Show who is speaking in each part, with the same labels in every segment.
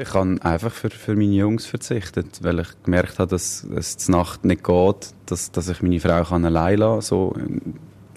Speaker 1: Ich habe einfach für, für meine Jungs verzichtet, weil ich gemerkt habe, dass es die Nacht nicht geht, dass, dass ich meine Frau kann allein lassen so,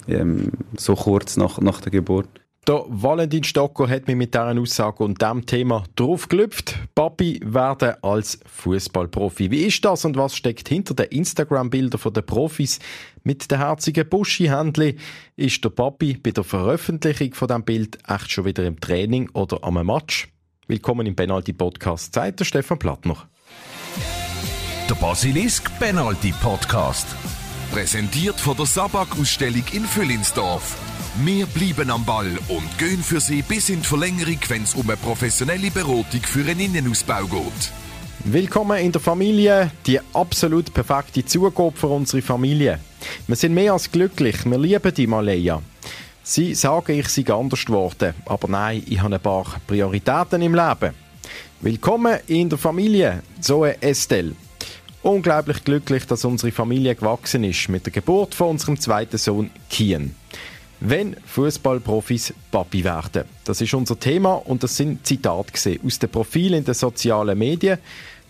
Speaker 1: ähm, so kurz nach, nach der Geburt.
Speaker 2: Der Valentin Stocker hat mich mit dieser Aussage und diesem Thema draufgelüpft. Papi werden als Fußballprofi. Wie ist das und was steckt hinter den Instagram-Bildern der Profis? Mit den herzigen Buschi-Händchen ist der Papi bei der Veröffentlichung von diesem Bild echt schon wieder im Training oder am Match? Willkommen im Penalty Podcast. Zeit der Stefan Plattner.
Speaker 3: Der Basilisk Penalty Podcast. Präsentiert von der Sabak-Ausstellung in Füllinsdorf. Wir bleiben am Ball und gehen für Sie bis in die Verlängerung, wenn es um eine professionelle Beratung für einen Innenausbau geht.
Speaker 2: Willkommen in der Familie, die absolut perfekte Zugabe für unsere Familie. Wir sind mehr als glücklich, wir lieben die Maleia. Sie sagen, ich sei anders geworden, aber nein, ich habe ein paar Prioritäten im Leben. Willkommen in der Familie, Zoe Estelle. Unglaublich glücklich, dass unsere Familie gewachsen ist mit der Geburt von unserem zweiten Sohn Kian. Wenn Fußballprofis Papi werden. Das ist unser Thema und das sind Zitate aus den Profilen in den sozialen Medien,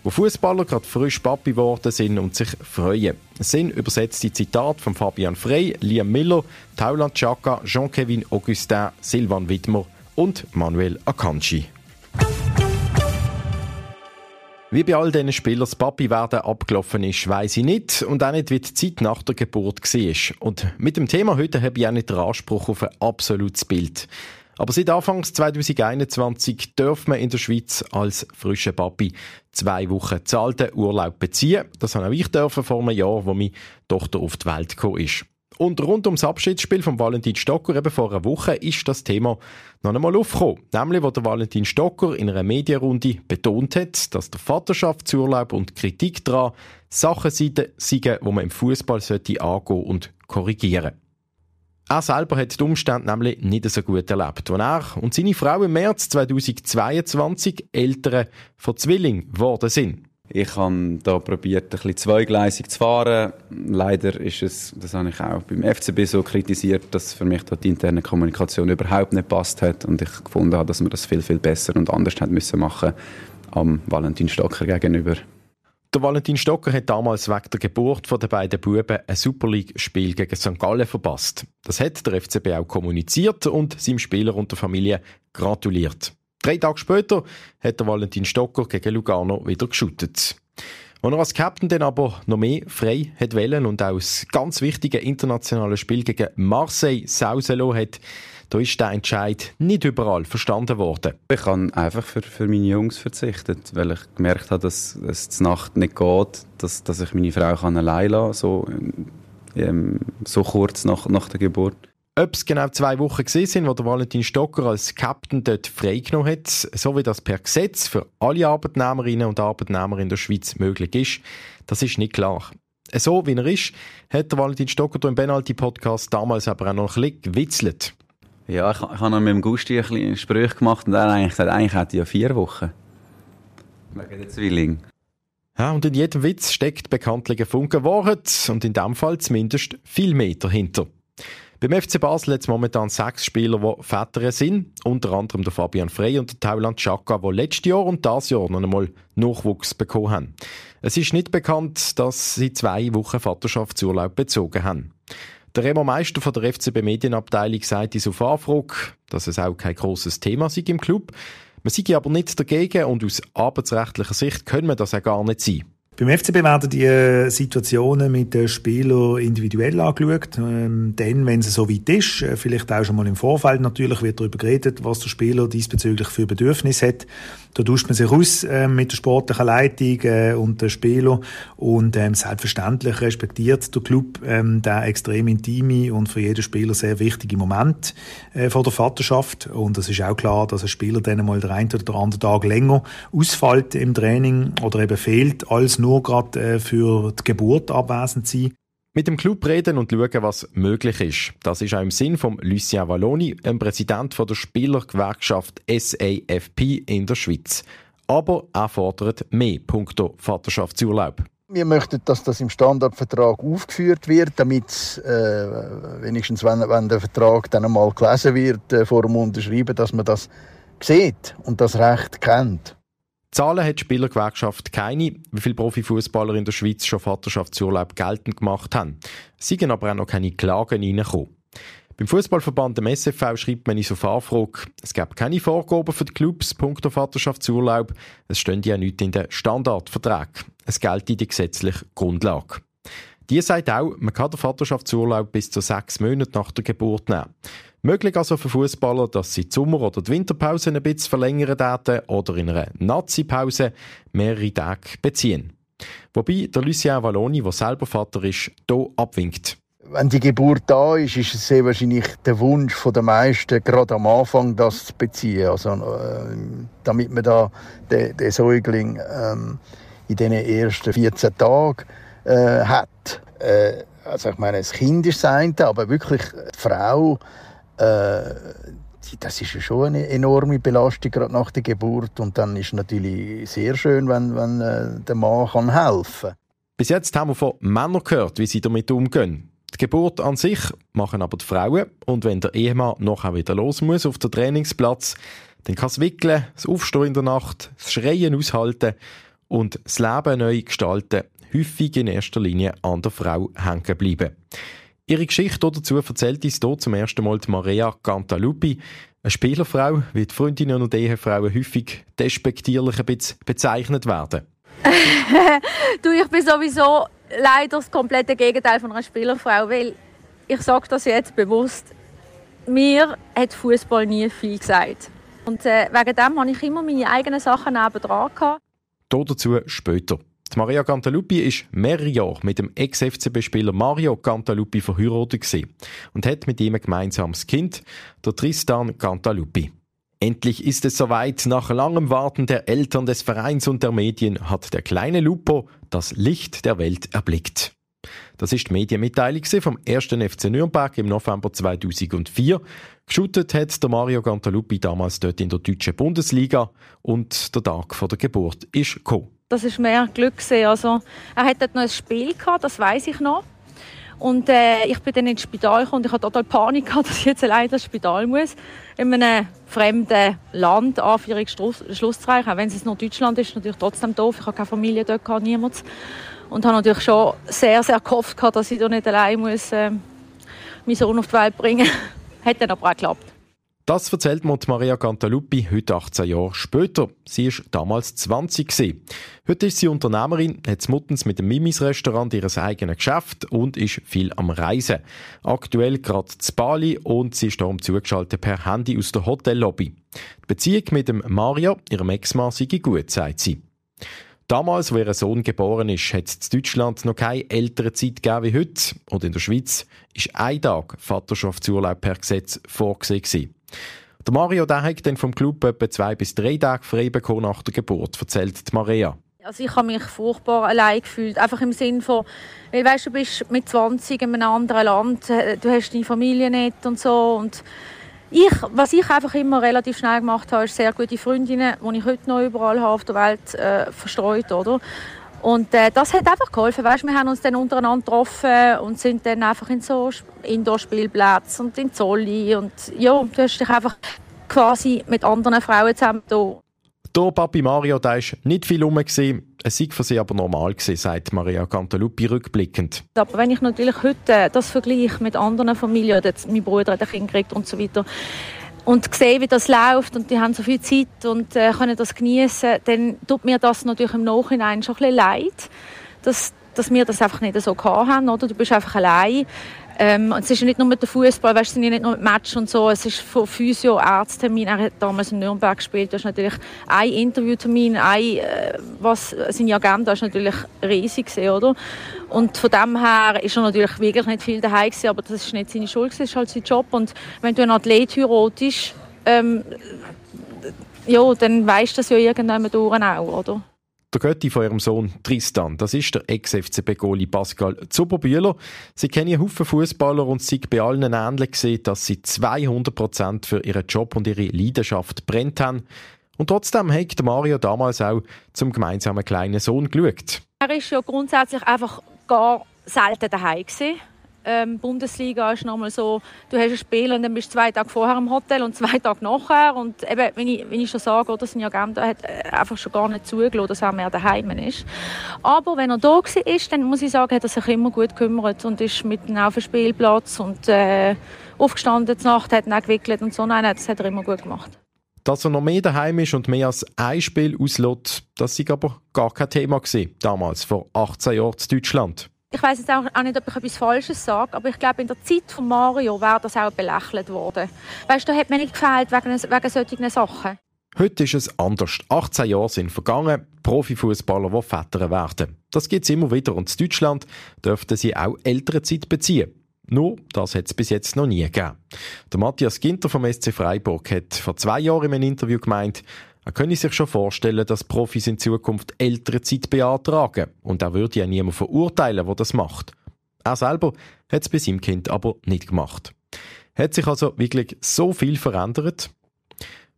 Speaker 2: wo Fußballer gerade frisch Papi geworden sind und sich freuen. Es sind übersetzte Zitate von Fabian Frey, Liam Miller, Tauland Chaka, Jean-Kevin Augustin, Silvan Widmer und Manuel Akanji. Wie bei all diesen Spielern das Papi werden abgelaufen ist, weiß ich nicht und auch nicht, wie die Zeit nach der Geburt war. Und mit dem Thema heute habe ich auch nicht den Anspruch auf ein absolutes Bild. Aber seit Anfangs 2021 dürfen wir in der Schweiz als frischer Papi zwei Wochen zahlten Urlaub beziehen. Das habe auch ich dürfen vor einem Jahr, wo meine Tochter auf die Welt gekommen ist. Und rund ums Abschiedsspiel von Valentin Stocker eben vor einer Woche ist das Thema noch einmal aufgekommen. Nämlich, wo der Valentin Stocker in einer Medienrunde betont hat, dass der Vaterschaftsurlaub und Kritik daran Sachen sind, die man im Fußball angehen und korrigieren er selber hat die Umstände nämlich nicht so gut erlebt, als er und seine Frau im März 2022 Eltern von Zwilling geworden sind.
Speaker 1: Ich habe da probiert, ein bisschen zweigleisig zu fahren. Leider ist es, das habe ich auch beim FCB so kritisiert, dass für mich da die interne Kommunikation überhaupt nicht passt hat und ich gefunden habe, dass man das viel, viel besser und anders hätte müssen machen am Valentin Stocker gegenüber.
Speaker 2: Der Valentin Stocker hat damals wegen der Geburt der beiden Buben ein Super League-Spiel gegen St. Gallen verpasst. Das hat der FCB auch kommuniziert und seinem Spieler und der Familie gratuliert. Drei Tage später hat der Valentin Stocker gegen Lugano wieder geschootet. Als er als Captain dann aber noch mehr frei hat wollen und auch das ganz wichtige internationale Spiel gegen Marseille sausen hat, da ist der Entscheid nicht überall verstanden worden.
Speaker 1: Ich habe einfach für, für meine Jungs verzichtet, weil ich gemerkt habe, dass es die Nacht nicht geht, dass, dass ich meine Frau kann allein lassen kann, so, ähm, so kurz nach, nach der Geburt.
Speaker 2: Ob es genau zwei Wochen gesehen sind, wo der Valentin Stocker als Captain dort freigenommen hat, so wie das per Gesetz für alle Arbeitnehmerinnen und Arbeitnehmer in der Schweiz möglich ist, das ist nicht klar. So wie er ist, hat der Valentin Stocker im Penalty-Podcast damals aber auch noch ein bisschen gewitzelt.
Speaker 1: Ja, ich, ich habe mit dem Gusti ein bisschen Sprüche gemacht und er hat gesagt, eigentlich hätte ich ja vier Wochen. Wegen der Zwilling.
Speaker 2: Ja, und in jedem Witz steckt bekanntlich ein Funken Wahrheit und in dem Fall zumindest viel mehr dahinter. Beim FC Basel hat es momentan sechs Spieler, die Väter sind. Unter anderem der Fabian Frey und der Tauland Chaka, die letztes Jahr und das Jahr noch einmal Nachwuchs bekommen haben. Es ist nicht bekannt, dass sie zwei Wochen Vaterschaftsurlaub bezogen haben. Der Remo Meister von der FCB Medienabteilung sagt uns auf Anfrage, dass es auch kein grosses Thema sei im Club. Man sei aber nicht dagegen und aus arbeitsrechtlicher Sicht können wir das auch gar nicht sein.
Speaker 4: Beim FCB werden die äh, Situationen mit den Spielern individuell angeschaut. Ähm, dann, wenn es so weit ist, äh, vielleicht auch schon mal im Vorfeld natürlich, wird darüber geredet, was der Spieler diesbezüglich für Bedürfnisse hat. Da tauscht man sich aus äh, mit der sportlichen Leitung äh, und den Spielern und ähm, selbstverständlich respektiert der Club ähm, den extrem intime und für jeden Spieler sehr wichtige Moment äh, vor der Vaterschaft. Und es ist auch klar, dass ein Spieler dann mal der einen oder der andere Tag länger ausfällt im Training oder eben fehlt als nur gerade äh, für die Geburt abwesend sein.
Speaker 2: Mit dem Club reden und schauen, was möglich ist. Das ist auch im Sinn von Lucien Valloni, dem Präsident der Spielergewerkschaft SAFP in der Schweiz. Aber er fordert mehr punkto Vaterschaftsurlaub.
Speaker 5: Wir möchten, dass das im Standardvertrag aufgeführt wird, damit äh, wenigstens, wenn, wenn, der Vertrag dann einmal gelesen wird, äh, vor dem Unterschreiben, dass man das sieht und das Recht kennt.
Speaker 2: Zahlen hat die Spielergewerkschaft keine, wie viele Profifußballer in der Schweiz schon Vaterschaftsurlaub geltend gemacht haben. Es sind aber auch noch keine Klagen reingekommen. Beim Fußballverband dem SFV schreibt man in so Anfrage, es gab keine Vorgaben für die Clubs punkto Vaterschaftsurlaub. Es stehen ja nicht in den Standardvertrag. Es gilt die gesetzliche Grundlage. Die sagt auch, man kann den Vaterschaftsurlaub bis zu sechs Monate nach der Geburt nehmen. Möglich also für Fußballer, dass sie die Sommer- oder die Winterpause ein bisschen verlängern dürfen oder in einer Nazi-Pause mehrere Tage beziehen. Wobei der Lucien Valloni, der selber Vater ist, hier abwinkt.
Speaker 5: Wenn die Geburt da ist, ist es sehr wahrscheinlich der Wunsch der meisten, gerade am Anfang das zu beziehen. Also, äh, damit man da den, den Säugling ähm, in den ersten 14 Tagen äh, hat. Äh, also ich meine, das Kind ist das eine, aber wirklich die Frau äh, das ist schon eine enorme Belastung gerade nach der Geburt und dann ist es natürlich sehr schön, wenn, wenn äh, der Mann kann helfen kann.
Speaker 2: Bis jetzt haben wir von Männern gehört, wie sie damit umgehen. Die Geburt an sich machen aber die Frauen und wenn der Ehemann nachher wieder los muss auf den Trainingsplatz, dann kann es wickeln, das Aufstehen in der Nacht, das Schreien aushalten und das Leben neu gestalten, häufig in erster Linie an der Frau hängen bleiben. Ihre Geschichte dazu erzählt uns hier zum ersten Mal die Maria Cantaluppi, eine Spielerfrau, wie die Freundinnen und Ehefrauen häufig despektierlich bezeichnet werden.
Speaker 6: du, ich bin sowieso leider das komplette Gegenteil von einer Spielerfrau, weil ich sage das jetzt bewusst, mir hat Fußball nie viel gesagt. Und äh, wegen dem hatte ich immer meine eigenen Sachen nebendran.
Speaker 2: Dazu später. Die Maria Cantaluppi ist mehrere Jahre mit dem Ex-FCB-Spieler Mario Cantaluppi verheiratet und hat mit ihm ein gemeinsames Kind, der Tristan Cantaluppi. Endlich ist es soweit. Nach langem Warten der Eltern des Vereins und der Medien hat der kleine Lupo das Licht der Welt erblickt. Das ist die Medienmitteilung vom 1. FC Nürnberg im November 2004. Geschuttet hat der Mario Cantaluppi damals dort in der deutschen Bundesliga und der Tag vor der Geburt ist gekommen.
Speaker 6: Das ist mehr Glück gewesen. Also, er hatte noch ein Spiel gehabt, das weiß ich noch. Und äh, ich bin dann ins Spital gekommen und ich hatte total Panik gehabt, dass ich jetzt allein ins Spital muss. In einem fremden Land, Anführungsschlusszeichen. Auch wenn es nur Deutschland ist, natürlich trotzdem doof. Ich habe keine Familie dort, gehabt, niemand. Und habe natürlich schon sehr, sehr gehofft, gehabt, dass ich da nicht allein muss, äh, meinen Sohn auf die Welt bringen. Hat dann aber auch geklappt.
Speaker 2: Das erzählt mir Maria Cantaluppi heute 18 Jahre später. Sie war damals 20 gewesen. Heute ist sie Unternehmerin, hat Muttens mit dem Mimis Restaurant ihr eigenes Geschäft und ist viel am Reisen. Aktuell gerade zu Bali und sie ist darum zugeschaltet per Handy aus der Hotellobby. Die Beziehung mit dem Mario, ihrem Ex-Mann, sei gut, sagt sie. Damals, wo ihr Sohn geboren ist, hat es in Deutschland noch keine ältere Zeit gegeben wie heute. Und in der Schweiz ist ein Tag Vaterschaftsurlaub per Gesetz vorgesehen. Der Mario der hat dann vom Club etwa zwei bis drei Tage frei bekommen nach der Geburt, erzählt die Maria.
Speaker 6: Also ich habe mich furchtbar allein gefühlt. Einfach im Sinn von, weil weißt, du bist mit 20 in einem anderen Land, äh, du hast deine Familie nicht und so. Und ich, was ich einfach immer relativ schnell gemacht habe, ist sehr gute Freundinnen, die ich heute noch überall habe auf der Welt äh, verstreut, oder? Und äh, das hat einfach geholfen. Weißt, wir haben uns dann untereinander getroffen und sind dann einfach in so Indoor-Spielplätzen und in Zolli. Und ja, du hast dich einfach quasi mit anderen Frauen zusammen da.
Speaker 2: Der Papi Mario, der war nicht viel rum. Es sei für sie aber normal gewesen, sagt Maria Cantaluppi rückblickend.
Speaker 6: Aber wenn ich natürlich heute das vergleiche mit anderen Familien, jetzt mein Bruder hat ein Kind gekriegt und so weiter, und sehe, wie das läuft und die haben so viel Zeit und äh, können das genießen, dann tut mir das natürlich im Nachhinein schon ein bisschen leid, dass, dass wir das einfach nicht so gehabt haben, oder? Du bist einfach allein. Ähm, es ist ja nicht nur mit dem Fußball, weißt du, nicht nur mit Match und so. Es ist von Physio, Arzttermin. Er hat damals in Nürnberg gespielt. Das ist natürlich ein Interviewtermin, ein, äh, was seine Agenda ist natürlich riesig gewesen, oder? Und von dem her ist er natürlich wirklich nicht viel daheim gewesen, aber das ist nicht seine Schuld das ist halt sein Job. Und wenn du einen Athlet heiratest, ähm, ja, dann weißt du das ja irgendwann durch auch, oder?
Speaker 2: Der Götti von ihrem Sohn Tristan, das ist der Ex-FCB-Goalie Pascal Zuberbühler. Sie kennen Haufen Fußballer und sie bei allen ähnlich gesehen, dass sie 200% für ihren Job und ihre Leidenschaft brennt haben. Und trotzdem hat Mario damals auch zum gemeinsamen kleinen Sohn geschaut.
Speaker 6: Er ist ja grundsätzlich einfach gar selten daheim. Ähm, Bundesliga ist nochmal so, du hast ein Spiel und dann bist du zwei Tage vorher im Hotel und zwei Tage nachher. Und eben, wenn ich, wenn ich schon sage, oder, sein Agent hat äh, einfach schon gar nicht zugelassen, dass er mehr daheim ist. Aber wenn er da war, dann muss ich sagen, hat er sich immer gut gekümmert und ist mitten auf dem Spielplatz und äh, aufgestanden zur Nacht, hat ihn auch gewickelt und so. Nein, das hat er immer gut gemacht.
Speaker 2: Dass er noch mehr daheim ist und mehr als ein Spiel auslässt, das war aber gar kein Thema gewesen, damals, vor 18 Jahren in Deutschland.
Speaker 6: Ich weiß jetzt auch nicht, ob ich etwas Falsches sage, aber ich glaube, in der Zeit von Mario wäre das auch belächelt worden. Weißt du, da hat mir nicht gefällt wegen, wegen solchen Sachen.
Speaker 2: Heute ist es anders. 18 Jahre sind vergangen. Profifußballer, die Väter werden. Das gibt es immer wieder und in Deutschland dürften sie auch ältere Zeit beziehen. Nur, das hat es bis jetzt noch nie gegeben. Der Matthias Ginter vom SC Freiburg hat vor zwei Jahren in einem Interview gemeint, er könne sich schon vorstellen, dass Profis in Zukunft ältere Zeit beantragen. Und er würde ja niemand verurteilen, der das macht. Er selber hat es bei seinem Kind aber nicht gemacht. Hat sich also wirklich so viel verändert?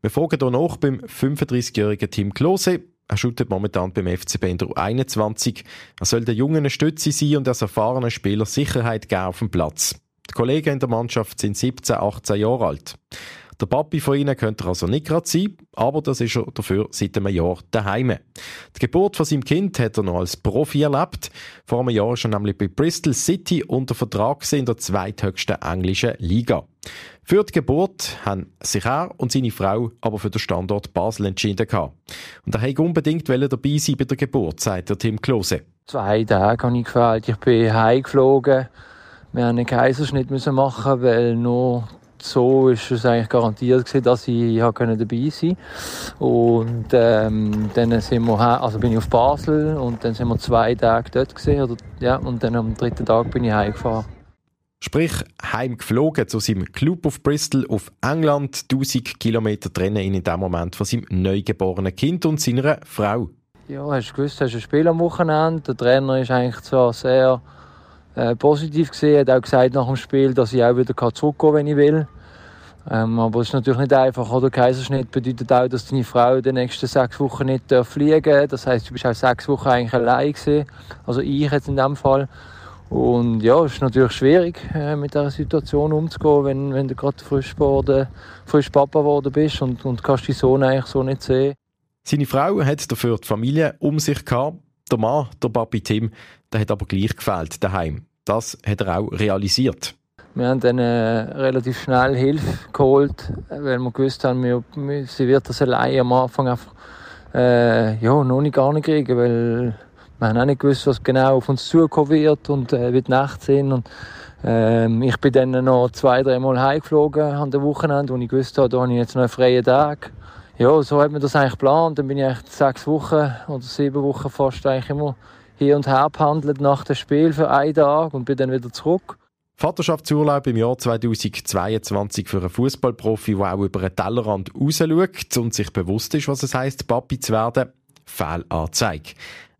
Speaker 2: Wir fragen hier nach beim 35-jährigen Tim Klose. Er shootet momentan beim FCB in der U21. Er soll den Jungen Stütze sein und als erfahrener Spieler Sicherheit geben auf dem Platz. Die Kollegen in der Mannschaft sind 17, 18 Jahre alt. Der Papi von ihnen könnte er also nicht gerade sein, aber das ist er dafür seit einem Jahr daheim. Die Geburt von seinem Kind hat er noch als Profi erlebt. Vor einem Jahr ist er nämlich bei Bristol City unter Vertrag in der zweithöchsten englischen Liga. Für die Geburt haben sich er und seine Frau aber für den Standort Basel entschieden. Und er wollte unbedingt dabei sein bei der Geburt, sagt der Tim Klose.
Speaker 7: Zwei Tage habe ich gefällt. Ich bin heimgeflogen. Wir mussten einen Kaiserschnitt machen, weil nur so ist es eigentlich garantiert gewesen, dass ich dabei sein konnte. Und ähm, dann sind wir, also bin ich auf Basel und dann sind wir zwei Tage dort gewesen, oder, ja, und dann am dritten Tag bin ich heimgefahren.
Speaker 2: Sprich, heimgeflogen zu seinem Club auf Bristol auf England. 1000 Kilometer trennen ihn in dem Moment von seinem neugeborenen Kind und seiner Frau.
Speaker 7: Ja, hast du gewusst, hast ein Spiel am Wochenende. Der Trainer ist eigentlich zwar sehr äh, positiv gesehen, hat auch gesagt nach dem Spiel, dass ich auch wieder zurückgehen kann, wenn ich will. Ähm, aber es ist natürlich nicht einfach. Oder Kaiserschnitt bedeutet auch, dass deine Frau die nächsten sechs Wochen nicht fliegen darf. Das heißt, du bist auch sechs Wochen eigentlich allein gewesen. Also ich jetzt in dem Fall. Und ja, es ist natürlich schwierig, äh, mit dieser Situation umzugehen, wenn, wenn du gerade frisch, geworden, frisch Papa geworden bist und, und kannst deinen Sohn eigentlich so nicht sehen.
Speaker 2: Seine Frau hat dafür die Familie um sich gehabt. Der Mann, der Papi Tim, der hat aber gleich gefehlt daheim. Das hat er auch realisiert.
Speaker 7: Wir haben dann äh, relativ schnell Hilfe geholt, weil wir gewusst haben, wir, sie wird das allein am Anfang einfach äh, ja, noch nicht gar nicht kriegen, weil wir haben auch nicht gewusst, was genau auf uns zukommen wird und äh, wie die Nacht sind. Und, äh, ich bin dann noch zwei, drei Mal heimgeflogen an dem Wochenende, wo ich gewusst habe, da habe ich jetzt noch einen freien Tag. Ja, so hat man das eigentlich geplant. Dann bin ich eigentlich sechs Wochen oder sieben Wochen fast eigentlich immer hier und her behandelt nach dem Spiel für einen Tag und bin dann wieder zurück.
Speaker 2: Vaterschaftsurlaub im Jahr 2022 für einen Fußballprofi, der auch über den Tellerrand rausschaut und sich bewusst ist, was es heisst, Papi zu werden. Fehlanzeige.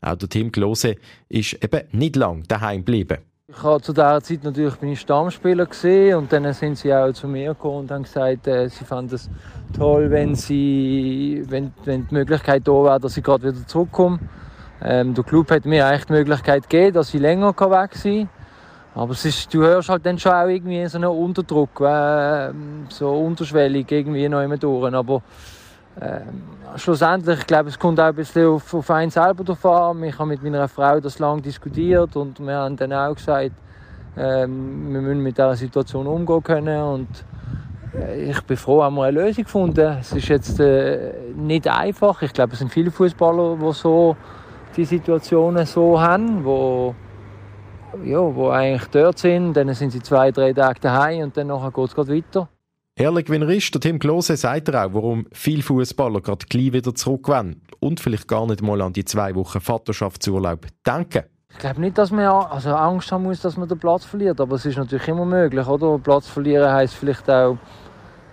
Speaker 2: Auch der Tim Klose ist eben nicht lang daheim geblieben.
Speaker 7: Ich habe zu dieser Zeit natürlich ich Stammspieler gesehen und dann sind sie auch zu mir gekommen und haben gesagt, äh, sie fanden es toll, wenn sie, wenn, wenn die Möglichkeit da wäre, dass ich gerade wieder zurückkomme. Ähm, der Club hat mir eigentlich die Möglichkeit gegeben, dass ich länger weg sein kann. Aber es ist, du hörst halt dann schon auch irgendwie so einen Unterdruck, äh, so unterschwellig irgendwie noch immer durch. Aber äh, schlussendlich, ich glaube, es kommt auch ein bisschen auf, auf einen selber drauf. Ich habe mit meiner Frau das lange diskutiert und wir haben dann auch gesagt, äh, wir müssen mit dieser Situation umgehen können. Und äh, ich bin froh, haben wir eine Lösung gefunden. Es ist jetzt äh, nicht einfach. Ich glaube, es sind viele Fußballer, die so die Situationen so haben, wo ja, wo eigentlich dort sind. Dann sind sie zwei, drei Tage daheim und dann geht es weiter.
Speaker 2: Ehrlich, er der Tim Klose sagt er auch, warum viele Fußballer gerade gleich wieder zurückgehen und vielleicht gar nicht mal an die zwei Wochen Vaterschaftsurlaub denken.
Speaker 7: Ich glaube nicht, dass man also Angst haben muss, dass man den Platz verliert, aber es ist natürlich immer möglich, oder? Platz verlieren heißt vielleicht auch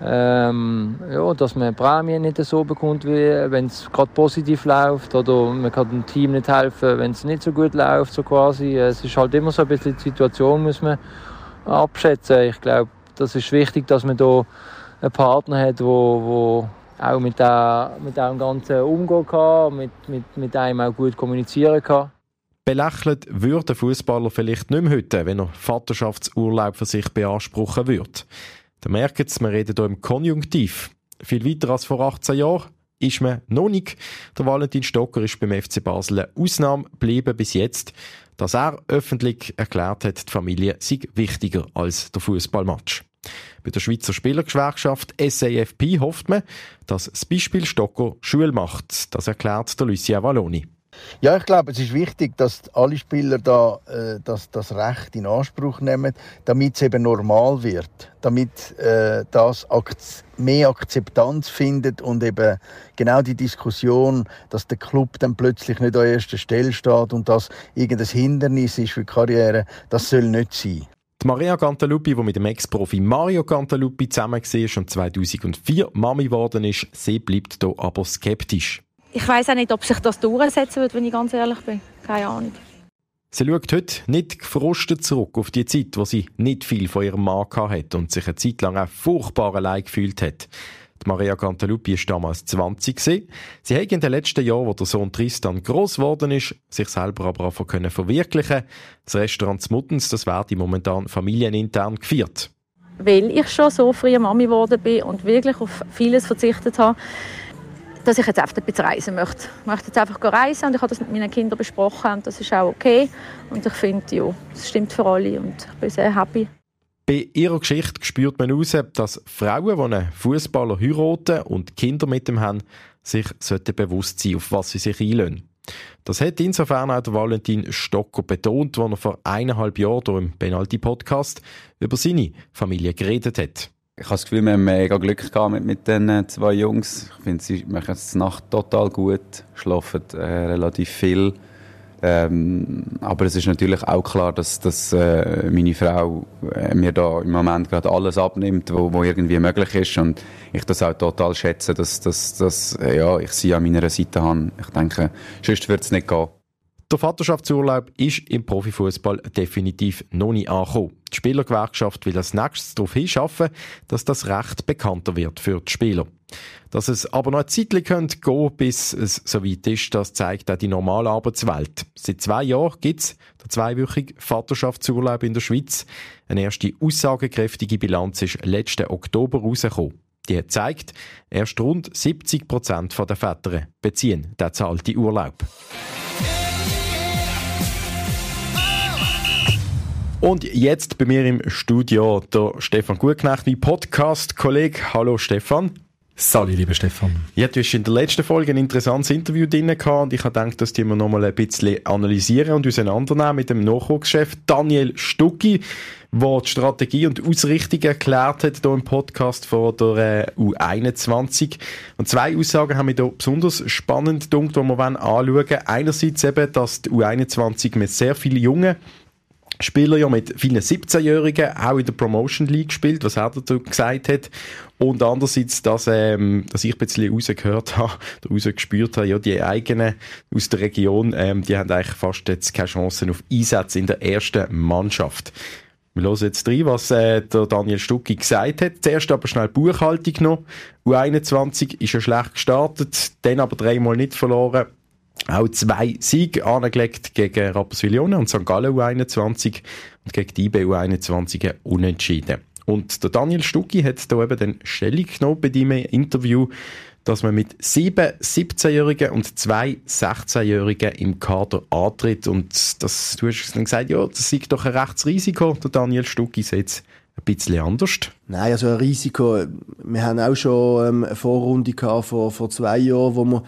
Speaker 7: ähm, ja, dass man Prämie nicht so bekommt, wenn es gerade positiv läuft oder man kann dem Team nicht helfen, wenn es nicht so gut läuft, so quasi. Es ist halt immer so ein bisschen die Situation, muss man abschätzen. Ich glaube, das ist wichtig, dass man da einen Partner hat, wo, wo auch mit, der, mit dem Ganzen umgehen kann, mit, mit, mit einem auch gut kommunizieren kann.
Speaker 2: Belächelt würde der Fußballer vielleicht nicht mehr heute, wenn er Vaterschaftsurlaub für sich beanspruchen würde. Da merkt es, wir reden hier im Konjunktiv. Viel weiter als vor 18 Jahren ist man noch nicht. Der Valentin Stocker ist beim FC Basel eine Ausnahme geblieben bis jetzt, dass er öffentlich erklärt hat, die Familie sei wichtiger als der Fußballmatch. Bei der Schweizer Spielergewerkschaft SAFP hofft man, dass das Beispiel Stocker Schule macht. Das erklärt der Lucien Valloni.
Speaker 5: Ja, ich glaube, es ist wichtig, dass alle Spieler da äh, das, das Recht in Anspruch nehmen, damit es eben normal wird, damit äh, das mehr Akzeptanz findet und eben genau die Diskussion, dass der Club dann plötzlich nicht an erster Stelle steht und das irgendein Hindernis ist für die Karriere, das soll nicht sein.
Speaker 2: Die Maria Cantaluppi, die mit dem Ex-Profi Mario Cantaluppi zusammen war und 2004 Mami geworden ist, sie bleibt hier aber skeptisch.
Speaker 6: Ich weiß auch nicht, ob sich das durchsetzen wird, wenn ich ganz ehrlich bin. Keine Ahnung.
Speaker 2: Sie schaut heute nicht gefrustet zurück auf die Zeit, wo sie nicht viel von ihrem Mann hatte und sich eine Zeit lang auch furchtbar allein gefühlt hat. Die Maria Cantaluppi war damals 20. Sie hat in den letzten Jahren, wo der Sohn Tristan gross geworden ist, sich selber aber auch können verwirklichen Das Restaurant Muttens, das werde momentan familienintern gefeiert.
Speaker 6: Weil ich schon so früh Mami geworden bin und wirklich auf vieles verzichtet habe, dass ich jetzt einfach ein bisschen reisen möchte. Ich möchte jetzt einfach reisen und ich habe das mit meinen Kindern besprochen und das ist auch okay. Und ich finde, ja, es stimmt für alle und ich bin sehr happy.
Speaker 2: Bei ihrer Geschichte spürt man heraus, dass Frauen, die einen Fußballer heiraten und Kinder mit ihm haben, sich bewusst sein auf was sie sich einlösen. Das hat insofern auch der Valentin Stocker betont, als er vor eineinhalb Jahren im Penalty-Podcast über seine Familie geredet hat
Speaker 1: ich habe das Gefühl, wir haben mega Glück gehabt mit, mit den äh, zwei Jungs. Ich finde, sie machen es Nacht total gut, schlafen äh, relativ viel. Ähm, aber es ist natürlich auch klar, dass, dass äh, meine Frau äh, mir da im Moment gerade alles abnimmt, wo, wo irgendwie möglich ist und ich das auch total schätze, dass, dass, dass äh, ja, ich sie an meiner Seite habe. Ich denke, sonst wird es nicht gehen.
Speaker 2: Der Vaterschaftsurlaub ist im Profifußball definitiv noch nicht angekommen. Die Spielergewerkschaft will als nächstes darauf hinschaffen, dass das Recht bekannter wird für die Spieler. Dass es aber noch eine Zeit gehen könnte, bis es soweit ist, das zeigt auch die normale Arbeitswelt. Seit zwei Jahren gibt es den zweiwöchigen Vaterschaftsurlaub in der Schweiz. Eine erste aussagekräftige Bilanz ist letzten Oktober rausgekommen. Die zeigt, erst rund 70 Prozent der Väter beziehen den zahlten Urlaub. Und jetzt bei mir im Studio der Stefan Gutknecht, mein Podcast-Kollege. Hallo Stefan.
Speaker 8: Salut, lieber Stefan.
Speaker 2: Ja, du hast in der letzten Folge ein interessantes Interview drin gehabt und ich habe gedacht, dass wir noch mal ein bisschen analysieren und auseinandernehmen mit dem Nachwuchschef Daniel Stucki, der die Strategie und Ausrichtung erklärt hat hier im Podcast von der äh, U21. Und zwei Aussagen haben mich da besonders spannend gedacht, die wir anschauen wollen. Einerseits eben, dass die U21 mit sehr vielen Jungen Spieler ja mit vielen 17-Jährigen auch in der Promotion League gespielt, was er dazu gesagt hat. Und andererseits, dass, ähm, dass ich ein bisschen rausgehört habe, rausgespürt habe, ja, die eigenen aus der Region, ähm, die haben eigentlich fast jetzt keine Chancen auf Einsätze in der ersten Mannschaft. Wir hören jetzt rein, was äh, der Daniel Stucki gesagt hat. Zuerst aber schnell Buchhaltung noch. U21 ist ja schlecht gestartet, dann aber dreimal nicht verloren auch zwei Siege angelegt gegen Rapperswil-Jona und St. Gallen U21 und gegen die IB U21 unentschieden. Und der Daniel Stucki hat da eben dann Stellung genommen bei diesem Interview, dass man mit sieben 17-Jährigen und zwei 16-Jährigen im Kader antritt. Und das, du hast dann gesagt, ja, das ist doch ein Rechtsrisiko. Der Daniel Stucki sieht es ein bisschen anders.
Speaker 9: Nein, also ein Risiko. Wir haben auch schon ähm, eine Vorrunde gehabt vor, vor zwei Jahren, wo wir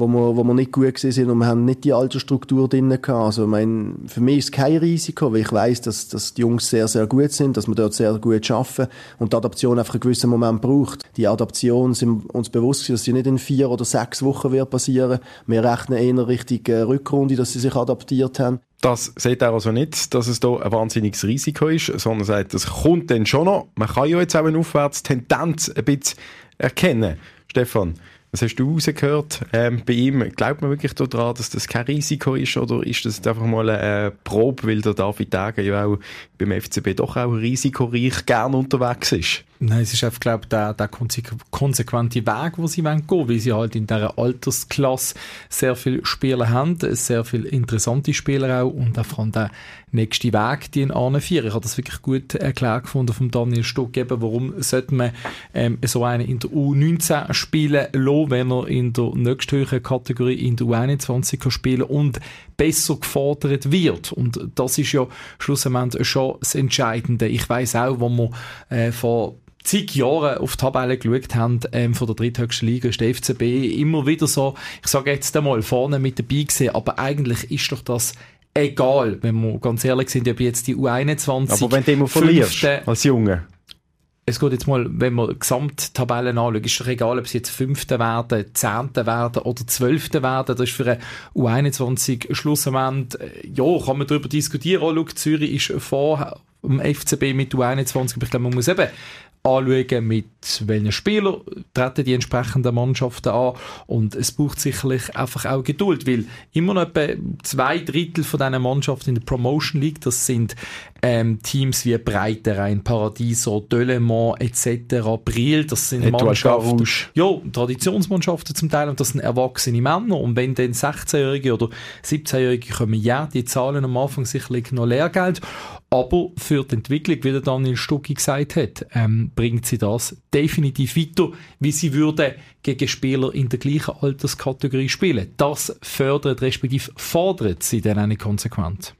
Speaker 9: wo wir, wo wir nicht gut sind und wir haben nicht die Altersstruktur drin gehabt. Also, ich meine, für mich ist es kein Risiko, weil ich weiß, dass, dass die Jungs sehr, sehr gut sind, dass wir dort sehr gut arbeiten und die Adaption einfach einen gewissen Moment braucht. Die Adaption sind uns bewusst, dass sie nicht in vier oder sechs Wochen wird passieren. Wir rechnen eher Richtung äh, Rückrunde, dass sie sich adaptiert haben.
Speaker 2: Das sieht er also nicht, dass es da ein wahnsinniges Risiko ist, sondern sagt, es kommt dann schon noch. Man kann ja jetzt auch eine Aufwärtstendenz ein bisschen erkennen. Stefan, was hast du rausgehört ähm, bei ihm? Glaubt man wirklich daran, dass das kein Risiko ist oder ist das einfach mal eine Probe, weil der David Degen ja auch beim FCB doch auch risikoreich gern unterwegs ist?
Speaker 8: Nein, es ist einfach, glaube ich, der, der konsequente Weg, wo sie gehen wollen, weil sie halt in dieser Altersklasse sehr viele Spieler haben, sehr viele interessante Spieler auch und auch vor der nächste Weg, die ihn anführen. Ich habe das wirklich gut erklärt gefunden von Daniel Stock, eben, warum sollte man ähm, so einen in der U19 spielen lassen, wenn er in der nächsthöheren Kategorie in der U21 kann spielen und besser gefordert wird. Und das ist ja schlussendlich schon das Entscheidende. Ich weiß auch, wo man äh, vor zig Jahren auf die Tabelle geschaut haben, ähm, von der dritthöchsten Liga ist der FCB immer wieder so, ich sage jetzt einmal, vorne mit dabei gesehen, aber eigentlich ist doch das egal, wenn wir ganz ehrlich sind, ob jetzt die U21...
Speaker 2: Aber wenn du immer verlierst, als Junge
Speaker 8: es geht jetzt mal, wenn wir Gesamttabellen anschauen, ist doch egal, ob sie jetzt Fünfte werden, Zehnte werden oder Zwölfte werden. Das ist für eine U21 Schlussendlich, äh, ja, kann man darüber diskutieren. Auch, schau, Zürich ist vor dem FCB mit U21, aber ich glaube, man muss eben anschauen, mit welchen Spielern treten die entsprechenden Mannschaften an. Und es braucht sicherlich einfach auch Geduld, weil immer noch etwa zwei Drittel von diesen Mannschaften in der Promotion League, das sind ähm, Teams wie Breiterein, Paradiso, Delemont etc., Briel, das sind
Speaker 2: Etwa
Speaker 8: Mannschaften, ja, Traditionsmannschaften zum Teil und das sind erwachsene Männer und wenn dann 16-Jährige oder 17-Jährige kommen, ja, die zahlen am Anfang sicherlich noch Lehrgeld aber für die Entwicklung, wie der Daniel Stucki gesagt hat, ähm, bringt sie das definitiv weiter, wie sie würde gegen Spieler in der gleichen Alterskategorie spielen. Das fördert, respektive fordert sie dann eine Konsequenz.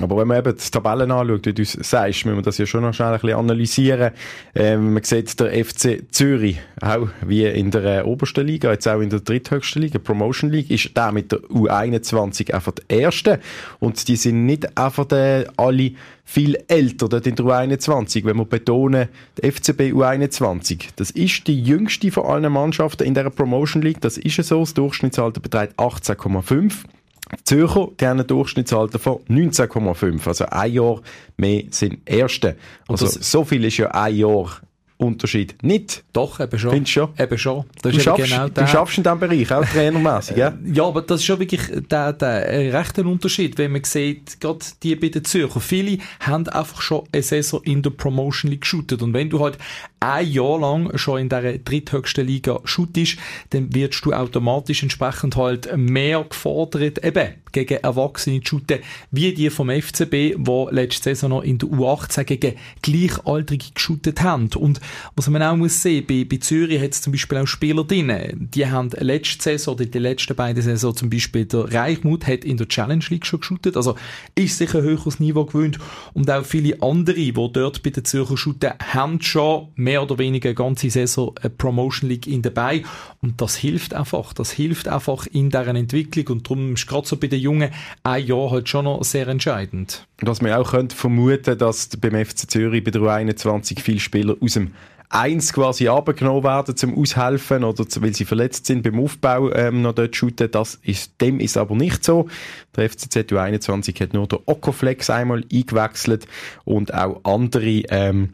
Speaker 2: Aber wenn man eben die Tabellen anschaut, wie du sagst, müssen wir das ja schon noch schnell ein bisschen analysieren. Ähm, man sieht der FC Zürich, auch wie in der äh, obersten Liga, jetzt auch in der dritthöchsten Liga, Promotion League, ist der mit der U21 einfach der Erste. Und die sind nicht einfach der, alle viel älter dort in der U21, wenn wir betonen, der FCB U21, das ist die jüngste von allen Mannschaften in der Promotion League, das ist so, das Durchschnittsalter beträgt 18,5. Zürcher, die haben ein Durchschnittsalter von 19,5. Also ein Jahr mehr sind Erste. Also so viel ist ja ein Jahr Unterschied nicht.
Speaker 8: Doch, eben schon.
Speaker 2: Findest du schon?
Speaker 8: Eben schon.
Speaker 2: Das du, schaffst, genau du schaffst in diesem Bereich, auch trainermässig, ja?
Speaker 8: ja, aber das ist schon wirklich der, der rechte Unterschied, wenn man sieht, gerade die bei den Zürcher, viele haben einfach schon eine Saison in der Promotion League geshootet und wenn du halt ein Jahr lang schon in der dritthöchsten Liga shootest, dann wirst du automatisch entsprechend halt mehr gefordert, eben gegen Erwachsene zu shooten, wie die vom FCB, wo letzte Saison noch in der U18 gegen Gleichaltrige geshootet haben. Und was man auch muss sehen, bei, bei Zürich hat es zum Beispiel auch Spieler drin, die haben letzte Saison oder die letzten beiden Saison zum Beispiel der Reichmut hat in der Challenge League schon geshootet, also ist sich ein höheres Niveau gewöhnt. Und auch viele andere, die dort bei den Zürcher shooten, haben schon mehr oder weniger eine ganze Saison eine Promotion League in dabei und das hilft einfach, das hilft einfach in deren Entwicklung und darum ist gerade so bei den Jungen ein Jahr halt schon noch sehr entscheidend.
Speaker 2: Was man auch könnte vermuten, dass beim FC Zürich bei der U21 viele Spieler aus dem eins quasi abgenommen werden zum Aushelfen oder weil sie verletzt sind beim Aufbau ähm, noch dort shooten. Das ist, dem ist aber nicht so. Der FCZ U21 hat nur der Okoflex einmal eingewechselt und auch andere ähm,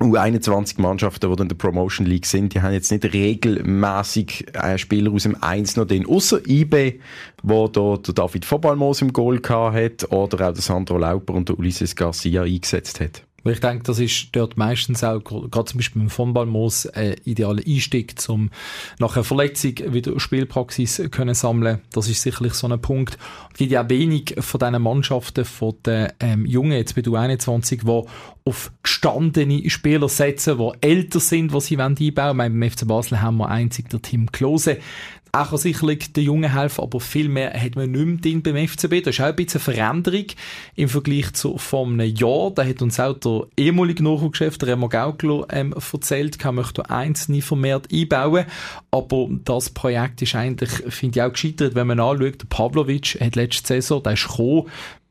Speaker 2: U21-Mannschaften, die in der Promotion League sind, die haben jetzt nicht regelmäßig äh, Spieler aus dem 1 noch den, außer IB, wo da David Vobalmos im Goal hat oder auch der Sandro Lauper und der Ulysses Garcia eingesetzt hat.
Speaker 8: Weil ich denke, das ist dort meistens auch, gerade zum Beispiel beim von Balmos, ein idealer Einstieg, um nach einer Verletzung wieder Spielpraxis können sammeln. Das ist sicherlich so ein Punkt. Es gibt ja wenig von diesen Mannschaften, von den ähm, Jungen, jetzt bei U21, die auf gestandene Spieler setzen, die älter sind, die sie einbauen wollen. Beim FC Basel haben wir einzig der Team Klose auch sicherlich den Jungen helfen, aber viel mehr hat man nicht mehr drin beim FCB. Das ist auch ein bisschen eine Veränderung im Vergleich zu vor einem Jahr. Da hat uns auch der ehemalige Nachwuchschef, Remo Gaukler, ähm, erzählt, man möchte eins nie vermehrt einbauen. Aber das Projekt ist eigentlich, finde ich, auch gescheitert, wenn man anschaut, der Pavlovic hat letzte Saison, der ist gekommen,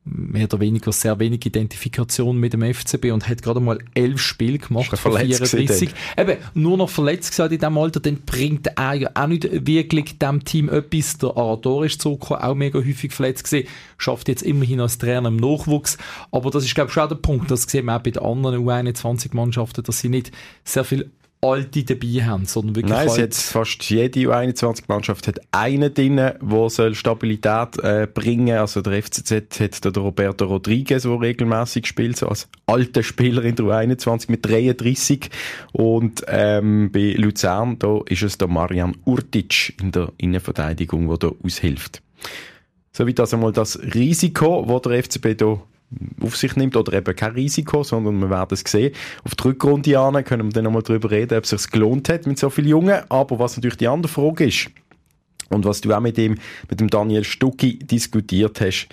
Speaker 8: mehr oder weniger sehr wenig Identifikation mit dem FCB und hat gerade mal elf Spiele gemacht
Speaker 2: von 34.
Speaker 8: Eben, nur noch verletzt gesagt in diesem Alter, dann bringt er ja auch nicht wirklich dem Team etwas. Der Arator ist zurückgekommen, auch mega häufig verletzt gesehen, schafft jetzt immerhin als Trainer im Nachwuchs. Aber das ist, glaube ich, schon der Punkt, das sehen wir auch bei den anderen U21-Mannschaften, dass sie nicht sehr viel Alte dabei haben, sondern wirklich
Speaker 2: Nein,
Speaker 8: halt
Speaker 2: jetzt fast jede U21-Mannschaft hat einen drin, der Stabilität äh, bringen Also der FCZ hat da der Roberto Rodriguez, der regelmäßig spielt, so als alter Spieler in der U21 mit 33. Und ähm, bei Luzern, da ist es der Marian Urtic in der Innenverteidigung, der da aushilft. Soweit also mal das Risiko, das der FCB hier auf sich nimmt oder eben kein Risiko, sondern wir werden es sehen. Auf die Rückrunde an können wir dann nochmal darüber reden, ob es sich gelohnt hat mit so vielen Jungen. Aber was natürlich die andere Frage ist, und was du auch mit dem, mit dem Daniel Stucki diskutiert hast,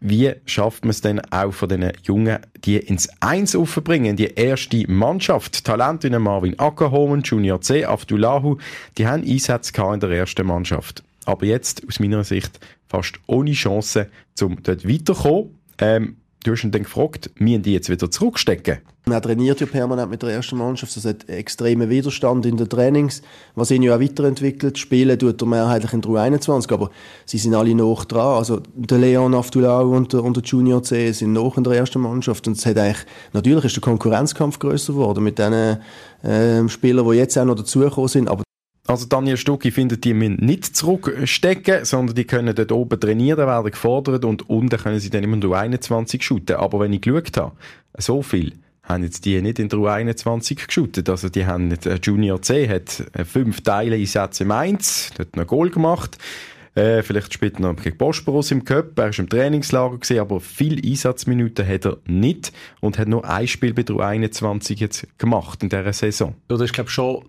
Speaker 2: wie schafft man es denn auch von diesen Jungen, die ins Eins aufzubringen, die erste Mannschaft? Talente wie Marvin Ackerhomen, Junior C, Abdullahu, die haben Einsätze in der ersten Mannschaft. Aber jetzt, aus meiner Sicht, fast ohne Chance, um dort weiterzukommen. Ähm, Du hast ihn dann gefragt, müssen die jetzt wieder zurückstecken?
Speaker 9: Man trainiert ja permanent mit der ersten Mannschaft. Es hat extremen Widerstand in den Trainings, was ihn ja auch weiterentwickelt. Spielen tut er mehrheitlich in der U21, aber sie sind alle noch dran. Also der Leon Aftulau und der, und der Junior C sind noch in der ersten Mannschaft. Und es hat eigentlich, natürlich ist der Konkurrenzkampf größer geworden mit den äh, Spielern, die jetzt auch noch dazugekommen sind. Aber
Speaker 2: also Daniel Stucki findet, die müssen nicht zurückstecken, sondern die können dort oben trainieren, werden gefordert und unten können sie dann immer nur 21 shooten. Aber wenn ich geschaut habe, so viel haben jetzt die nicht in der U21 geschootet. Also die haben nicht, äh, Junior C hat äh, fünf Teile Einsätze im Eins, hat noch Goal gemacht. Äh, vielleicht spielt er noch gegen Bosporus im Cup. Er war im Trainingslager gewesen, aber viele Einsatzminuten hat er nicht und hat nur ein Spiel bei der U21 jetzt gemacht in dieser Saison.
Speaker 8: Ja, das ist, glaube schon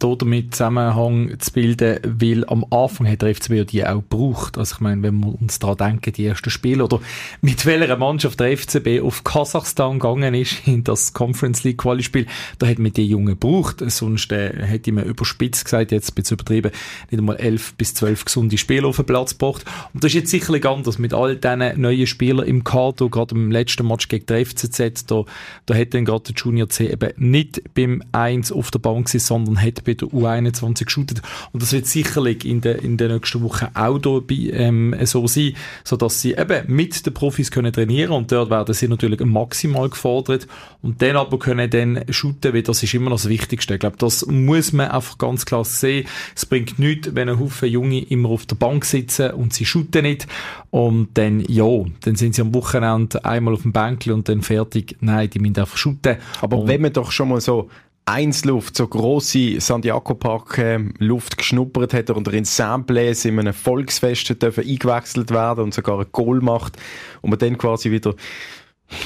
Speaker 8: damit Zusammenhang zu bilden, weil am Anfang hat der FCB ja die auch gebraucht. Also ich meine, wenn wir uns daran denken, die ersten Spiele oder mit welcher Mannschaft der FCB auf Kasachstan gegangen ist, in das Conference League Quali-Spiel, da hat man die Jungen gebraucht. Sonst äh, hätte man überspitzt gesagt, jetzt ich übertrieben, nicht einmal elf bis zwölf gesunde Spieler auf den Platz gebracht. Und das ist jetzt sicherlich anders mit all diesen neuen Spielern im Kader, gerade im letzten Match gegen der FCZ, da, da hat dann gerade der Junior C eben nicht beim 1 auf der Bank gewesen, sondern hat bei der U21 geshootet. Und das wird sicherlich in den in der nächsten Wochen auch dabei, ähm, so sein, sodass sie eben mit den Profis können trainieren und dort werden sie natürlich maximal gefordert und dann aber können dann shooten, weil das ist immer noch das Wichtigste. Ich glaube, das muss man einfach ganz klar sehen. Es bringt nichts, wenn ein Haufen Junge immer auf der Bank sitzen und sie shooten nicht und dann, ja, dann sind sie am Wochenende einmal auf dem Bänkchen und dann fertig. Nein, die müssen einfach shooten.
Speaker 2: Aber
Speaker 8: und
Speaker 2: wenn man doch schon mal so Einsluft, so grosse Santiago Park äh, Luft geschnuppert hat oder in Saint-Blaise in einem Volksfest dürfen eingewechselt werden und sogar ein Goal macht und man dann quasi wieder,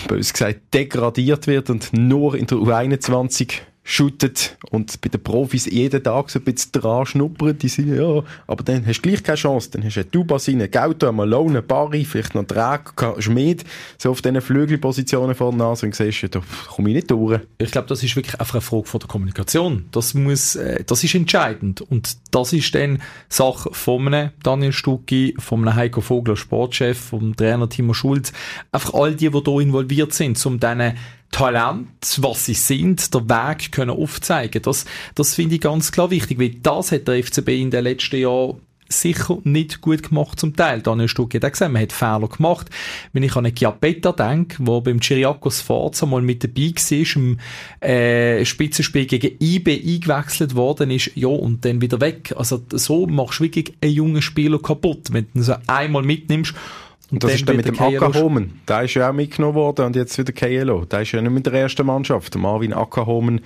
Speaker 2: bös gesagt, degradiert wird und nur in der U21 shootet und bei den Profis jeden Tag so ein bisschen dran schnuppern, die sind, ja, aber dann hast du gleich keine Chance. Dann hast du einen Dubasin, einen Gauto, einen Malone, einen Barry, vielleicht noch einen Drag, Schmied, so auf diesen Flügelpositionen vor der Nase und siehst, ja, da komme ich nicht durch.
Speaker 8: Ich glaube, das ist wirklich einfach eine Frage von der Kommunikation. Das muss, äh, das ist entscheidend. Und das ist dann Sache von einem Daniel Stucki, von einem Heiko Vogler, Sportchef, vom Trainer Timo Schulz. Einfach all die, die hier involviert sind, um diesen Talent, was sie sind, der Weg können aufzeigen. Das, das finde ich ganz klar wichtig, weil das hat der FCB in den letzten Jahren sicher nicht gut gemacht zum Teil. Stuck hat auch gesagt, man hat Fehler gemacht. Wenn ich an einen Chiappetta denke, der beim Chiriakos Forza mal mit dabei war, im äh, Spitzenspiel gegen IB eingewechselt worden ist, ja, und dann wieder weg. Also so machst du wirklich einen jungen Spieler kaputt, wenn du ihn so einmal mitnimmst
Speaker 2: und das ist dann mit dem Ackerhomen. Der ist ja auch mitgenommen worden und jetzt wieder KLO. Der ist ja nicht mit der ersten Mannschaft. Marvin Ackerhomen,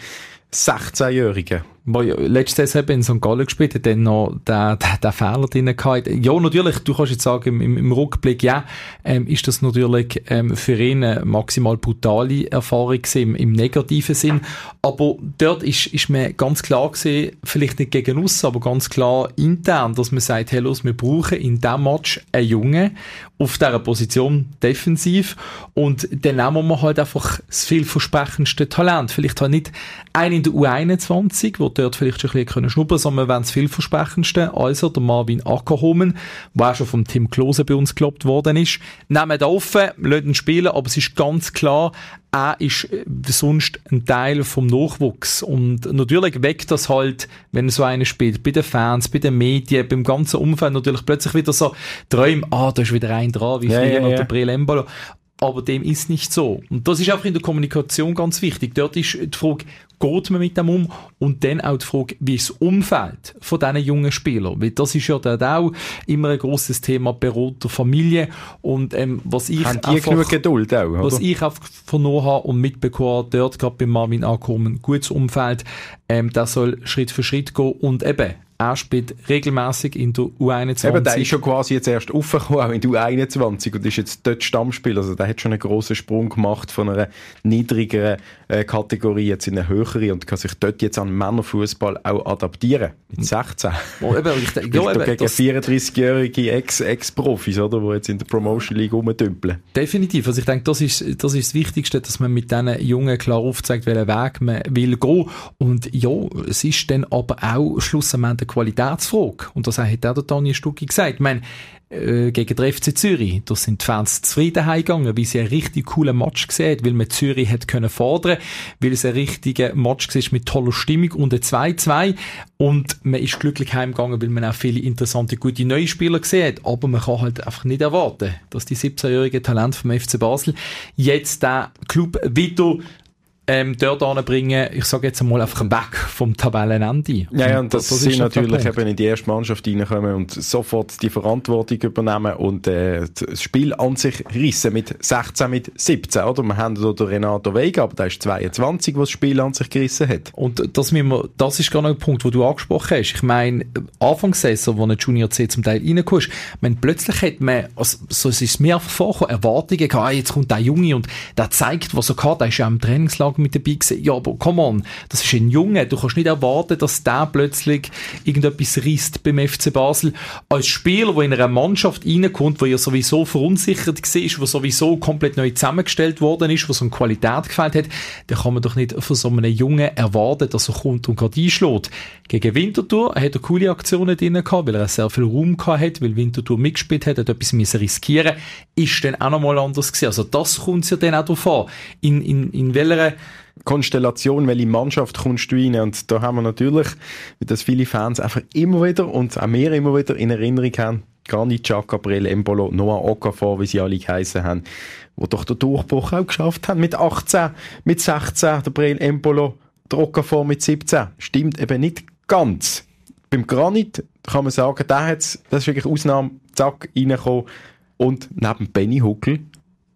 Speaker 2: 16-Jähriger
Speaker 8: wo ja letzte Saison in St. Gallen gespielt hat, dann noch den, den, den Fehler drin gehabt. Ja, natürlich, du kannst jetzt sagen, im, im Rückblick, ja, ähm, ist das natürlich ähm, für ihn eine maximal brutale Erfahrung gewesen, im, im negativen Sinn. Aber dort ist, ist mir ganz klar gesehen, vielleicht nicht gegen uns, aber ganz klar intern, dass man sagt, hey, los, wir brauchen in diesem Match einen Jungen auf dieser Position defensiv und dann nehmen wir halt einfach das vielversprechendste Talent. Vielleicht halt nicht einen in der U21, wo dort vielleicht schon ein bisschen schnuppern sondern wir wollen das vielversprechendste, also der Marvin Ackerhomen, der auch schon vom Tim Klose bei uns gelobt worden ist. Nehmen den offen, lassen ihn spielen, aber es ist ganz klar, er ist äh, sonst ein Teil vom Nachwuchs. Und natürlich weckt das halt, wenn so einer spielt, bei den Fans, bei den Medien, beim ganzen Umfeld natürlich plötzlich wieder so Träume, ah, da ist wieder ein dran, wie
Speaker 2: ja,
Speaker 8: früher
Speaker 2: ja,
Speaker 8: noch
Speaker 2: ja.
Speaker 8: der Brelembalo. aber dem ist nicht so. Und das ist auch in der Kommunikation ganz wichtig. Dort ist die Frage, geht man mit dem um? Und dann auch die Frage, wie ist das Umfeld von diesen jungen Spielern? Weil das ist ja dort auch immer ein grosses Thema Berater Familie. Und ähm, was ich
Speaker 2: Haben die einfach, genug Geduld auch, oder?
Speaker 8: Was ich einfach vernommen habe und mitbekommen dort gerade bei Marvin ankommen, gutes Umfeld, ähm, das soll Schritt für Schritt gehen und eben er spielt regelmäßig in der U21.
Speaker 2: Eben, der ist schon quasi jetzt erst aufgekommen, auch in der U21 und ist jetzt dort Stammspieler. Also der hat schon einen grossen Sprung gemacht von einer niedrigeren äh, Kategorie jetzt in eine höhere und kann sich dort jetzt an Männerfußball auch adaptieren. Mit 16.
Speaker 8: Oh, eben, ich,
Speaker 2: ja, eben, gegen 34-jährige Ex-Profis, oder, die jetzt in der Promotion League rumdümpeln.
Speaker 8: Definitiv. Also ich denke, das ist, das ist das Wichtigste, dass man mit diesen Jungen klar aufzeigt, welchen Weg man will gehen. Und ja, es ist dann aber auch schlussendlich Qualitätsfrage. Und das hat auch der Daniel Stucki gesagt. Ich meine, äh, gegen den FC Zürich, da sind die Fans zufrieden heimgegangen, weil sie einen richtig coolen Match gesehen weil man Zürich hat können fordern, weil es ein richtiger Match war mit toller Stimmung und ein 2-2 und man ist glücklich heimgegangen, weil man auch viele interessante, gute neue Spieler gesehen hat, aber man kann halt einfach nicht erwarten, dass die 17-jährigen Talent vom FC Basel jetzt den Club wieder ähm, dort anbringen, ich sage jetzt einmal einfach weg vom Tabellenende.
Speaker 2: Ja, ja, und das, das sie natürlich eben in die erste Mannschaft reinkommen und sofort die Verantwortung übernehmen und äh, das Spiel an sich rissen mit 16, mit 17, oder? Wir haben da den Renato Vega, aber der ist 22, der das Spiel an sich gerissen hat.
Speaker 8: Und das, wir, das ist gerade ein Punkt, wo du angesprochen hast. Ich meine, Anfangssaison, wo ein Junior C zum Teil reinkommt, ich meine, plötzlich hat man, also, so es ist mir einfach vorgekommen, Erwartungen gehabt, ah, jetzt kommt der Junge und der zeigt, was er kann, der ist ja im Trainingslager mit dabei gewesen. Ja, aber come on, das ist ein Junge. Du kannst nicht erwarten, dass der plötzlich irgendetwas reißt beim FC Basel. Als Spieler, der in einer Mannschaft reinkommt, wo ja sowieso verunsichert war, wo sowieso komplett neu zusammengestellt worden ist, wo so eine Qualität gefällt hat, dann kann man doch nicht von so einem Jungen erwarten, dass er kommt und gerade einschlägt. Gegen Winterthur hat er coole Aktionen drin gehabt, weil er sehr viel Raum gehabt hat, weil Winterthur mitgespielt hat, hat etwas müssen ist dann auch nochmal anders gewesen. Also das kommt ja dann auch darauf an. In, in, in welcher
Speaker 2: Konstellation, welche Mannschaft kommst du rein? Und da haben wir natürlich, wie das viele Fans einfach immer wieder und auch wir immer wieder in Erinnerung haben, Granit Xhaka, Gabriel Embolo, Noah Okafor, wie sie alle geheissen haben, wo doch den Durchbruch auch geschafft haben. Mit 18, mit 16, der Brel Embolo, der Okafor mit 17. Stimmt eben nicht ganz. Beim Granit kann man sagen, der hat's, das ist wirklich Ausnahme, zack, reingekommen und neben Benny Huckel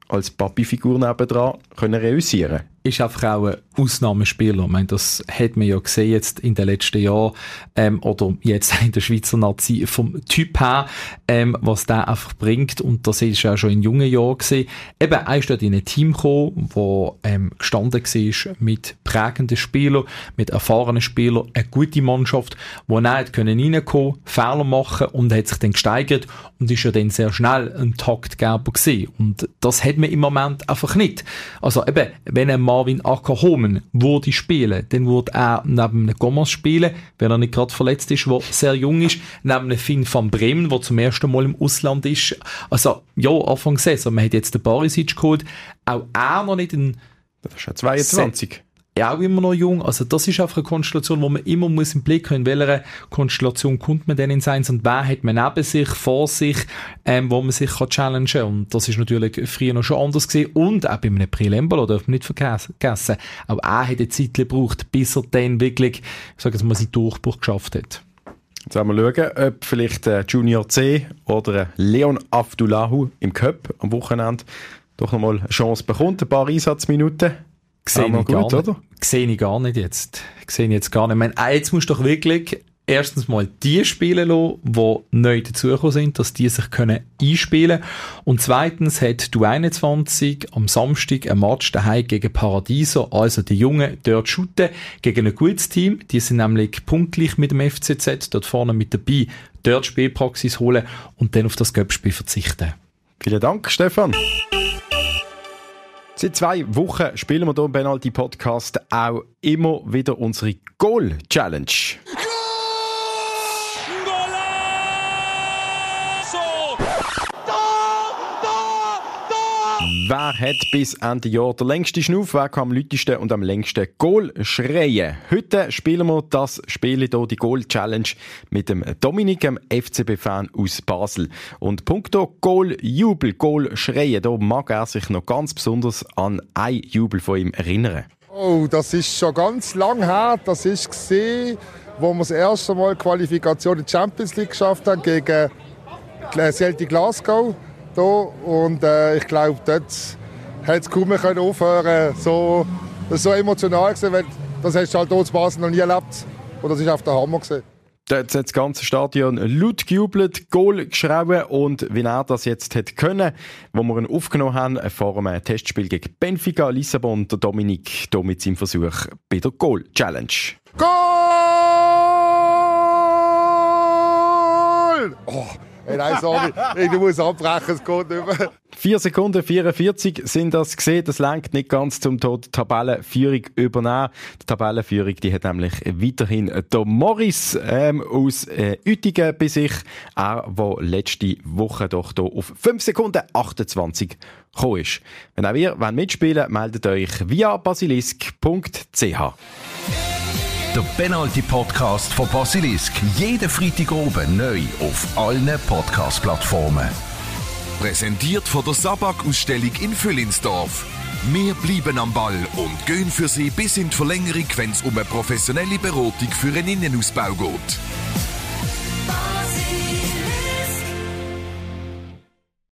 Speaker 2: als Papi-Figur nebendran können reüssieren
Speaker 8: ist einfach auch ein Ausnahmespieler. Ich meine, das hat man ja gesehen jetzt in den letzten Jahren ähm, oder jetzt in der Schweizer Nazi vom Typ her, ähm, was der einfach bringt und das ist ja schon in jungen Jahren gesehen. Eben, er ist dort in ein Team gekommen, wo ähm, gestanden war mit prägenden Spielern, mit erfahrenen Spielern, eine gute Mannschaft, wo er hat können reinkommen, Fehler machen und hat sich dann gesteigert und ist ja dann sehr schnell ein Taktgeber gewesen. Und das hat man im Moment einfach nicht. Also eben, wenn ein Marvin Ackerhomen würde spielen, dann würde er neben einem Gomas spielen, wenn er nicht gerade verletzt ist, der sehr jung ist, neben einem Finn van Bremen, der zum ersten Mal im Ausland ist. Also, ja, Anfang Saison, man hat jetzt den Barisic geholt, auch er noch nicht in...
Speaker 2: Das ist ja 22
Speaker 8: ja auch immer noch jung. Also das ist einfach eine Konstellation, wo man immer muss im Blick haben, in welcher Konstellation kommt man denn ins Eins und wer hat man neben sich, vor sich, ähm, wo man sich kann challengen Und das ist natürlich früher noch schon anders gesehen. Und auch bei einem Prilembolo darf man nicht vergessen. Auch er hat eine Zeit gebraucht, bis er dann wirklich, ich sage jetzt mal, seinen Durchbruch geschafft hat.
Speaker 2: Jetzt werden wir schauen, ob vielleicht äh, Junior C oder Leon Abdullahu im Cup am Wochenende doch nochmal eine Chance bekommt, ein paar Einsatzminuten.
Speaker 8: Sehe ich, gut, oder? Sehe ich gar nicht jetzt. Sehe ich jetzt gar nicht. Ich meine, äh, jetzt musst du doch wirklich erstens mal die spielen lassen, die neu dazugekommen sind, dass die sich können einspielen können. Und zweitens hat du 21 am Samstag ein Match daheim gegen Paradiso, also die Jungen dort shooten gegen ein gutes Team. Die sind nämlich punktgleich mit dem FCZ, dort vorne mit dabei, dort Spielpraxis holen und dann auf das Göppspiel verzichten.
Speaker 2: Vielen Dank, Stefan. Seit zwei Wochen spielen wir hier im Penalty Podcast auch immer wieder unsere Goal Challenge. Wer hat bis Ende Jahr den längsten Schnuff? Wer kann am lautesten und am längsten Goal schreien? Heute spielen wir das Spiel hier, die Goal Challenge, mit dem Dominik, einem FCB-Fan aus Basel. Und punkto Goal Jubel, Goal schreien, da mag er sich noch ganz besonders an ein Jubel von ihm erinnern.
Speaker 10: Oh, das ist schon ganz lang her. Das ist gesehen, wo wir das erste Mal Qualifikation in die Champions League geschafft haben gegen Celtic Glasgow. Da. Und äh, ich glaube, dort hat es kaum mehr aufhören so, Das war so emotional, gewesen, weil das hast du halt hier in Basel noch nie erlebt. Und das war auf der Hammer. Gewesen.
Speaker 2: Dort hat das ganze Stadion laut gejubelt, Goal geschrieben und wie er das jetzt hätte können, wo wir ihn aufgenommen haben vor einem Testspiel gegen Benfica Lissabon, der Dominik hier mit seinem Versuch bei der Goal Challenge.
Speaker 10: Goal! Oh. Nein, sorry, ich muss abbrechen, es geht nicht mehr.
Speaker 2: 4 Sekunden 44 sind das gesehen. Das lenkt nicht ganz zum Tod Tabellenführung übernehmen. Die Tabellenführung, die hat nämlich weiterhin der Morris ähm, aus äh, Uetingen bei sich. Er, der letzte Woche doch hier auf 5 Sekunden 28 gekommen ist. Wenn auch ihr mitspielen wollt, meldet euch via basilisk.ch.
Speaker 3: Der Penalty-Podcast von Basilisk. Jeden Freitag oben neu auf allen Podcast-Plattformen. Präsentiert von der Sabak-Ausstellung in Füllinsdorf. Wir bleiben am Ball und gehen für Sie bis in die Verlängerung, wenn es um eine professionelle Beratung für einen Innenausbau geht.